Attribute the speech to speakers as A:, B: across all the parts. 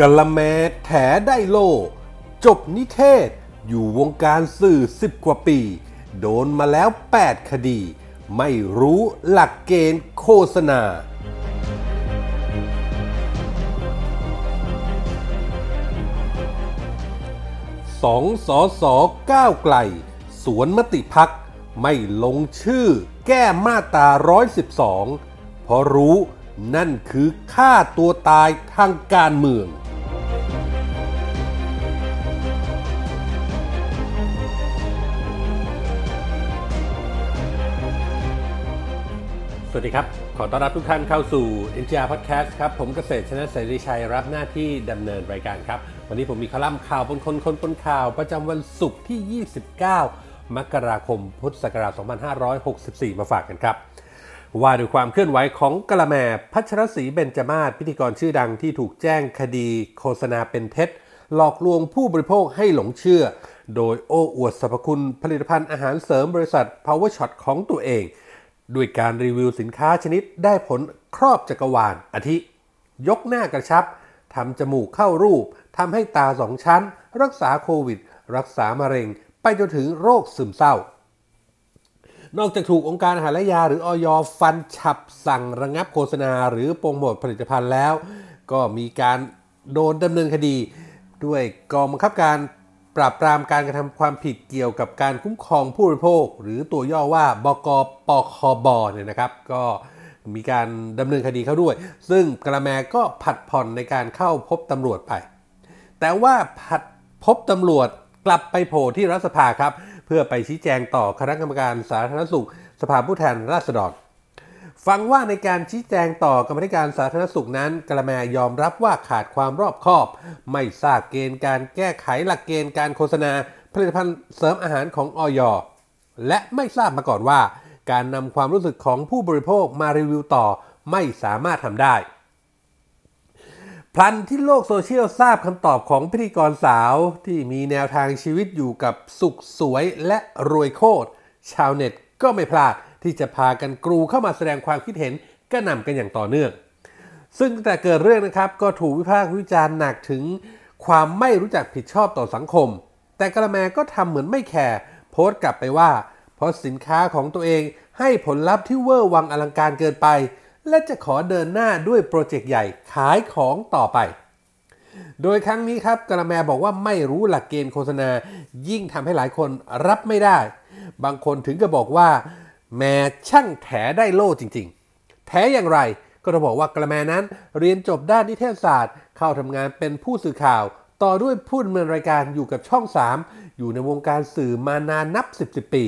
A: กะละแมแถได้โล จบนิเทศ อยู่วงการสื่อ 10 กว่าปี โดนมาแล้ว 8 คดี ไม่รู้หลักเกณฑ์โฆษณา สองสอสอก้าวไกล สวนมติพัก ไม่ลงชื่อ แก้มาตรา 112 เพราะรู้นั่นคือฆ่าตัวตายทางการเมือง สวัสดีครับ ขอต้อนรับทุกท่านเข้าสู่ NGR Podcast ครับ ผมเกษตรชนะเสรีชัยรับหน้าที่ดำเนินรายการครับ วันนี้ผมมีคอลัมน์ข่าวบนคนคนบนข่าว ประจำวันศุกร์ที่ 29 มกราคม พุทธศักราช 2564 มาฝากกันครับ ว่าด้วยความเคลื่อนไหวของกะละแมพัชรศรีเบญจมาศพิธีกรชื่อดังที่ถูกแจ้งคดีโฆษณาเป็นเท็จ หลอกลวงผู้บริโภคให้หลงเชื่อ โดยโอ้อวดสรรพคุณผลิตภัณฑ์อาหารเสริมบริษัท Power Shot ของตัวเอง ด้วยการรีวิวสินค้าชนิดได้ผลครอบจักรวาลอาทิ ยกหน้ากระชับทำจมูกเข้ารูปทำให้ตาสองชั้น รักษาโควิด รักษามะเร็ง ไปจนถึงโรคซึมเศร้า นอกจากถูกองค์การอาหารและยาหรืออยฟันฉับสั่งระงับโฆษณาหรือโปรโมทผลิตภัณฑ์แล้ว ก็มีการโดนดำเนินคดี ด้วยกองบังคับการ ปราบปรามการกระทำความผิดเกี่ยวกับการคุ้มครองผู้บริโภค หรือตัวย่อว่าบกปคบเนี่ยนะครับ ก็มีการดำเนินคดีเขาด้วย ซึ่งกระแมก็ผัดผ่อนในการเข้าพบตำรวจไป แต่ว่าผัดพบตำรวจกลับไปโผล่ที่รัฐสภาครับ เพื่อไปชี้แจงต่อคณะกรรมการสาธารณสุข สภาผู้แทนราษฎร ฟังว่าในการชี้แจงต่อกรรมธิการสาธารณสุขนั้น กระแมยอมรับว่าขาดความรอบคอบ ไม่ทราบเกณฑ์การแก้ไขหลักเกณฑ์การโฆษณา ผลิตภัณฑ์เสริมอาหารของอยและไม่ทราบมาก่อนว่า การนำความรู้สึกของผู้บริโภคมารีวิวต่อไม่สามารถทำได้ พลันที่โลกโซเชียลทราบคำตอบของพิธีกรสาวที่มีแนวทางชีวิตอยู่กับสุขสวยและรวยโคตรชาวเน็ตก็ไม่พลาด ที่จะพากันกรูเข้ามาแสดงความคิดเห็นกระหน่ำกันอย่างต่อเนื่อง ซึ่งแต่เกิดเรื่องนะครับก็ถูกวิพากษ์วิจารณ์หนักถึงความไม่รู้จักผิดชอบต่อสังคม แต่กะละแมก็ทำเหมือนไม่แคร์โพสต์กลับไปว่า เพราะสินค้าของตัวเองให้ผลลัพธ์ที่เวอร์วังอลังการเกินไป และจะขอเดินหน้าด้วยโปรเจกต์ใหญ่ขายของต่อไป โดยครั้งนี้ครับกระแมบอกว่าไม่รู้หลักเกณฑ์โฆษณา ยิ่งทำให้หลายคนรับไม่ได้ บางคนถึงกับบอกว่า แม่ช่างแถได้โล่จริง ๆ แถอย่างไรก็จะบอกว่ากระแมนั้นเรียนจบด้านนิเทศศาสตร์ เข้าทำงานเป็นผู้สื่อข่าว ต่อด้วยผู้ดำเนินรายการอยู่กับช่อง 3 อยู่ในวงการสื่อมานานนับ 10 10 ปี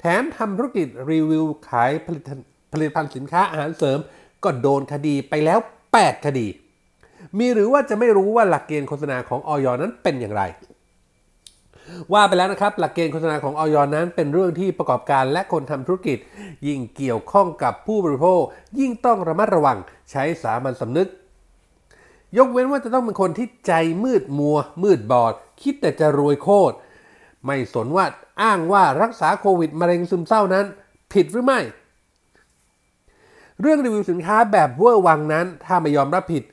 A: แถมทำธุรกิจรีวิวขายผลิตผลิตภัณฑ์สินค้าอาหารเสริม ก็โดนคดีไปแล้ว 8 คดี มีหรือว่าจะไม่รู้ว่าหลักเกณฑ์โฆษณาของออยนั้นเป็นอย่างไร ว่าไปแล้วนะครับ หลักเกณฑ์โฆษณาของออยนั้น เป็นเรื่องที่ประกอบการและคนทำธุรกิจ ยิ่งเกี่ยวข้องกับผู้บริโภค ยิ่งต้องระมัดระวังใช้สามัญสำนึก ยกเว้นว่าจะต้องเป็นคนที่ใจมืดมัว มืดบอด คิดแต่จะรวยโคตร ไม่สนว่าอ้างว่ารักษาโควิดมะเร็งซึมเศร้านั้น ผิดหรือไม่ เรื่องรีวิวสินค้าแบบเวอร์วังนั้น ถ้าไม่ยอมรับผิด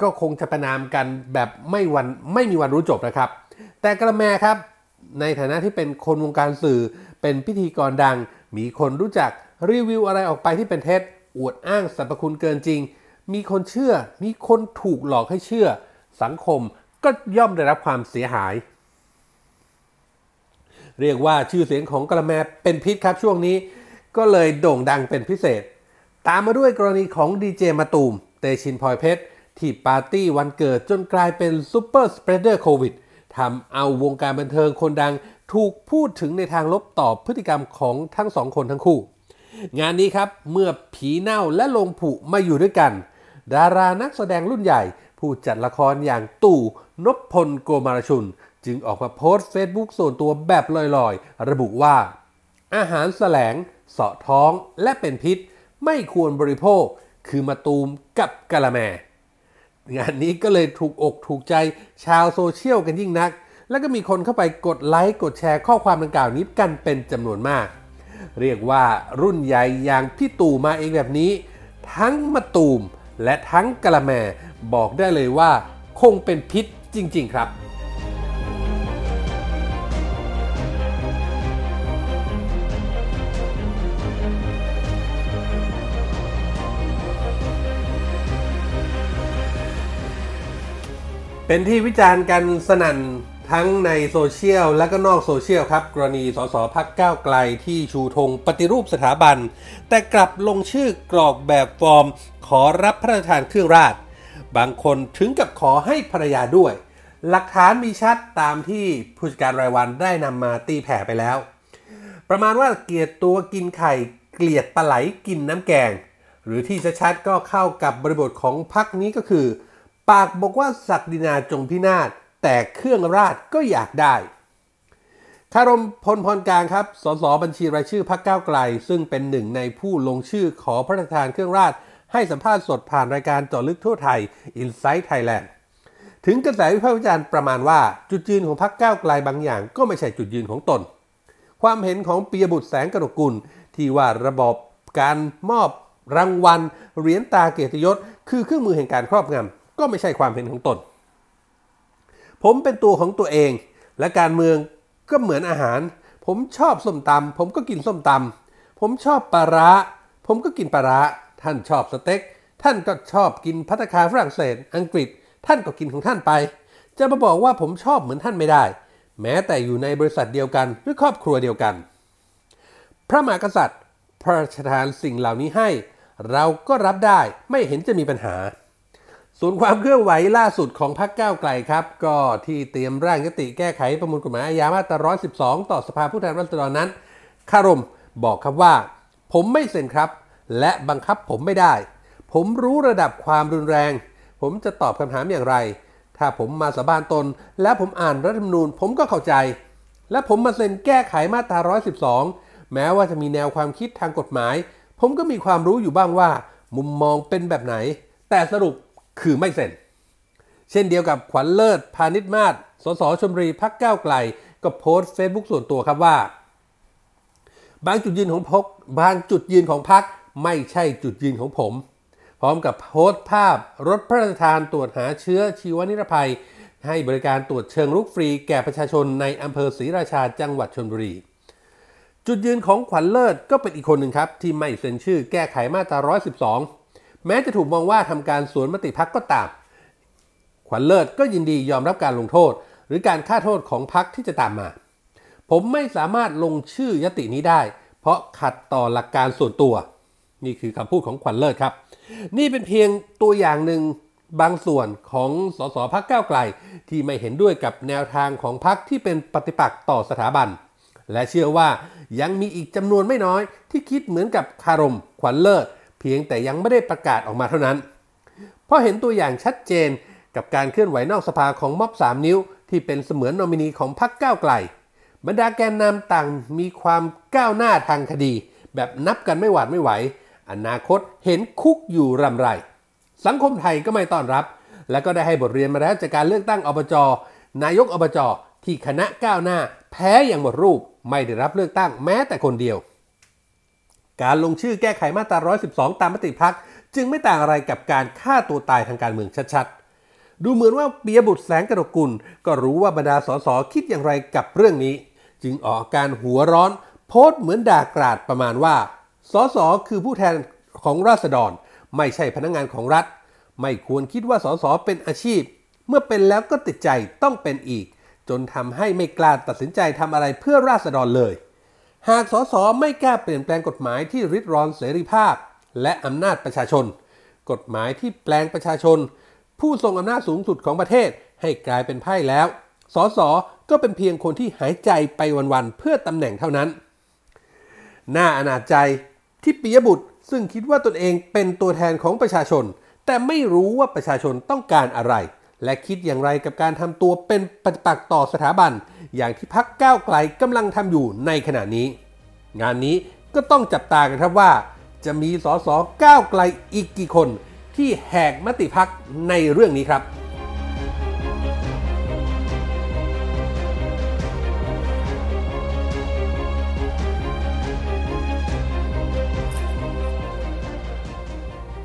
A: ก็คงจะประนามกันแบบไม่วันไม่มีวันรู้จบนะครับ แต่กระแมครับ ในฐานะที่เป็นคนวงการสื่อ เป็นพิธีกรดัง มีคนรู้จักรีวิวอะไรออกไปที่เป็นเท็จ อวดอ้างสรรพคุณเกินจริง มีคนเชื่อ มีคนถูกหลอกให้เชื่อ สังคมก็ย่อมได้รับความเสียหาย เรียกว่าชื่อเสียงของกระแมเป็นพิษครับช่วงนี้ ก็เลยโด่งดังเป็นพิเศษ ตามมาด้วยกรณีของดีเจมาตูม เตชินพลอยเพชรที่ปาร์ตี้วันเกิดจนกลายเป็นซูเปอร์สเปรเดอร์โควิด ทำเอาวงการบันเทิงคนดังถูกพูดถึงในทางลบต่อพฤติกรรมของทั้งสองคนทั้งคู่ งานนี้ครับเมื่อผีเน่าและโลงผุมาอยู่ด้วยกัน ดารานักแสดงรุ่นใหญ่ ผู้จัดละครอย่างตู่นพพลโกมารชุน จึงออกมาโพสต์เฟซบุ๊กส่วนตัวแบบลอยๆ ระบุว่า อาหารแสลงเสาะท้องและเป็นพิษ ไม่ควรบริโภค คือมะตูมกับกะละแม งานนี้ก็เลยถูกอกถูกใจชาวโซเชียลกันยิ่งนัก แล้วก็มีคนเข้าไปกดไลค์กดแชร์ข้อความดังกล่าวนี้กันเป็นจำนวนมาก เรียกว่ารุ่นใหญ่อย่างพี่ตู่มาเองแบบนี้ ทั้งมาตูมและทั้งกะละแมบอกได้เลยว่า คงเป็นพิษจริง ๆ ครับ เป็นที่วิจารณ์กันสนั่นทั้งในโซเชียลและก็นอกโซเชียลครับ กรณีสสพักก้าวไกลที่ชูธงปฏิรูปสถาบัน แต่กลับลงชื่อกรอกแบบฟอร์ม ขอรับพระราชทานเครื่องราช บางคนถึงกับขอให้ภรรยาด้วย หลักฐานมีชัดตามที่ผู้จัดการรายวันได้นำมาตีแผ่ไปแล้ว ประมาณว่าเกลียดตัวกินไข่ เกลียดปลาไหลกินน้ำแกง หรือที่ชัดๆก็เข้ากับบริบทของพักนี้ก็คือ ปากบอกว่าศักดินาจงพินาศแต่เครื่องราชก็อยากได้คารมพลพรกลางครับ สสบัญชีรายชื่อพักก้าไกล ซึ่งเป็นหนึ่งในผู้ลงชื่อขอพระราชทานเครื่องราช ให้สัมภาษณ์สดผ่านรายการเจาะลึกทั่วไทย Inside Thailand ถึงกระแสวิพากษ์วิจารณ์ประมาณว่าจุดยืนของพักก้าวไกลบางอย่าง ก็ไม่ใช่จุดยืนของตน ความเห็นของปียบุตรแสงกนกุล ที่ว่าระบบการมอบรางวัลเหรียญตาเกียรติยศ คือเครื่องมือแห่งการครอบงำ ก็ไม่ใช่ความเห็นของตน ผมเป็นตัวของตัวเอง และการเมืองก็เหมือนอาหาร ผมชอบส้มตำผมก็กินส้มตำผมชอบปลาร้า ผมก็กินปลาร้า ท่านชอบสเต็ก ท่านก็ชอบกินพัตคาฝรั่งเศส อังกฤษ ท่านก็กินของท่านไป จะมาบอกว่าผมชอบเหมือนท่านไม่ได้ แม้แต่อยู่ในบริษัทเดียวกันหรือครอบครัวเดียวกัน พระมหากษัตริย์พระราชทานสิ่งเหล่านี้ให้ เราก็รับได้ไม่เห็นจะมีปัญหา ส่วนความเคลื่อนไหวล่าสุดของพรรคก้าวไกลครับ ก็ที่เตรียมร่างยติแก้ไขประมวลกฎหมายอาญามาตรา 112 ต่อสภาผู้แทนราษฎรนั้นคารมบอกครับว่า ผมไม่เซ็นครับ และบังคับผมไม่ได้ ผมรู้ระดับความรุนแรง ผมจะตอบคำถามอย่างไร ถ้าผมมาสาบานตน และผมอ่านรัฐธรรมนูญ ผมก็เข้าใจ และผมมาเซ็นแก้ไขมาตรา 112 แม้ว่าจะมีแนวความคิดทางกฎหมาย ผมก็มีความรู้อยู่บ้างว่า มุมมองเป็นแบบไหน แต่สรุป คือไม่เซ็น เช่นเดียวกับขวัญเลิศพาณิชมาศสสชมรีพักก้าวไกล ก็โพสต์เฟซบุ๊กส่วนตัวครับว่า บางจุดยืนของพกบางจุดยืนของพักไม่ใช่จุดยืนของผม พร้อมกับโพสต์ภาพรถพระราชทานตรวจหาเชื้อชีวนิรภัย ให้บริการตรวจเชิงรุกฟรีแก่ประชาชนในอำเภอศรีราชาจังหวัดชลบุรีจุดยืนของขวัญเลิศก็เป็นอีกคนหนึ่งครับ ที่ไม่เซ็นชื่อแก้ไขมาตรา 112 แม้จะถูกมองว่าทำการสวนมติพักก็ตาม ขวัญเลิศก็ยินดียอมรับการลงโทษ หรือการฆ่าโทษของพักที่จะตามมา ผมไม่สามารถลงชื่อยตินี้ได้ เพราะขัดต่อหลักการส่วนตัว นี่คือคำพูดของขวัญเลิศครับ นี่เป็นเพียงตัวอย่างหนึ่งบางส่วนของสสพักก้าวไกล ที่ไม่เห็นด้วยกับแนวทางของพักที่เป็นปฏิปักษ์ต่อสถาบัน และเชื่อว่ายังมีอีกจำนวนไม่น้อยที่คิดเหมือนกับคารมขวัญเลิศ เพียงแต่ยังไม่ได้ประกาศออกมาเท่านั้น เพราะเห็นตัวอย่างชัดเจนกับการเคลื่อนไหวนอกสภาของม็อบ 3 นิ้ว ที่เป็นเสมือนนอมินีของพรรคก้าวไกล บรรดาแกนนำต่างมีความก้าวหน้าทางคดี แบบนับกันไม่หวาดไม่ไหว อนาคตเห็นคุกอยู่รำไร สังคมไทยก็ไม่ต้อนรับ และก็ได้ให้บทเรียนมาแล้วจากการเลือกตั้งอบจนายกอบจที่คณะก้าวหน้า แพ้อย่างหมดรูปไม่ได้รับเลือกตั้งแม้แต่คนเดียว การลงชื่อแก้ไขมาตรา 112 ตามมติพักจึงไม่ต่างอะไรกับการฆ่าตัวตายทางการเมืองชัดๆ ดูเหมือนว่าเปียบุตรแสงกระดกกุล ก็รู้ว่าบรรดาสสคิดอย่างไรกับเรื่องนี้ จึงออกการหัวร้อน โพสต์เหมือนด่ากราดประมาณว่า สสคือผู้แทนของราษฎร ไม่ใช่พนักงงานของรัฐ ไม่ควรคิดว่าสสเป็นอาชีพ เมื่อเป็นแล้วก็ติดใจต้องเป็นอีก จนทำให้ไม่กล้าตัดสินใจทำอะไรเพื่อราษฎรเลย หากสสไม่กล้าเปลี่ยนแปลงกฎหมายที่ริดรอนเสรีภาพ และอำนาจประชาชน กฎหมายที่แปลงประชาชน ผู้ทรงอำนาจสูงสุดของประเทศให้กลายเป็นไพ่แล้ว สสก็เป็นเพียงคนที่หายใจไปวันๆเพื่อตำแหน่งเท่านั้น น่าอนาจใจที่ปิยบุตรซึ่งคิดว่าตนเองเป็นตัวแทนของประชาชน แต่ไม่รู้ว่าประชาชนต้องการอะไร และคิดอย่างไรกับการทำตัวเป็นปฏิปักษ์ต่อสถาบัน อย่างที่พักก้าวไกลกำลังทำอยู่ในขณะนี้ งานนี้ก็ต้องจับตากันครับว่า จะมีสสก้าวไกลอีกกี่คนที่แหกมติพักในเรื่องนี้ครับ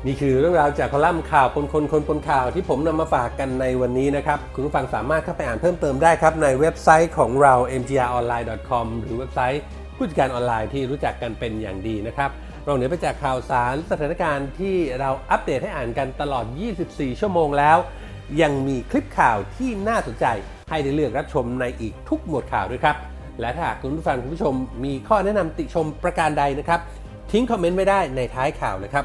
A: นี่คือเรื่องราวจากคอลัมน์ข่าวปนคนคนปนข่าวที่ผมนำมาฝากกันในวันนี้นะครับ คุณผู้ฟังสามารถเข้าไปอ่านเพิ่มเติมได้ครับ ในเว็บไซต์ของเรา mgronline.com หรือเว็บไซต์ผู้จัดการออนไลน์ที่รู้จักกันเป็นอย่างดีนะครับเราเหนือไปจากข่าวสารสถานการณ์ที่เราอัปเดตให้อ่านกันตลอด 24 ชั่วโมงแล้ว ยังมีคลิปข่าวที่น่าสนใจให้ได้เลือกรับชมในอีกทุกหมวดข่าวด้วยครับ และถ้าหากคุณผู้ฟังคุณผู้ชมมีข้อแนะนำติชมประการใดนะครับ ทิ้งคอมเมนต์ไว้ได้ในท้ายข่าวนะครับ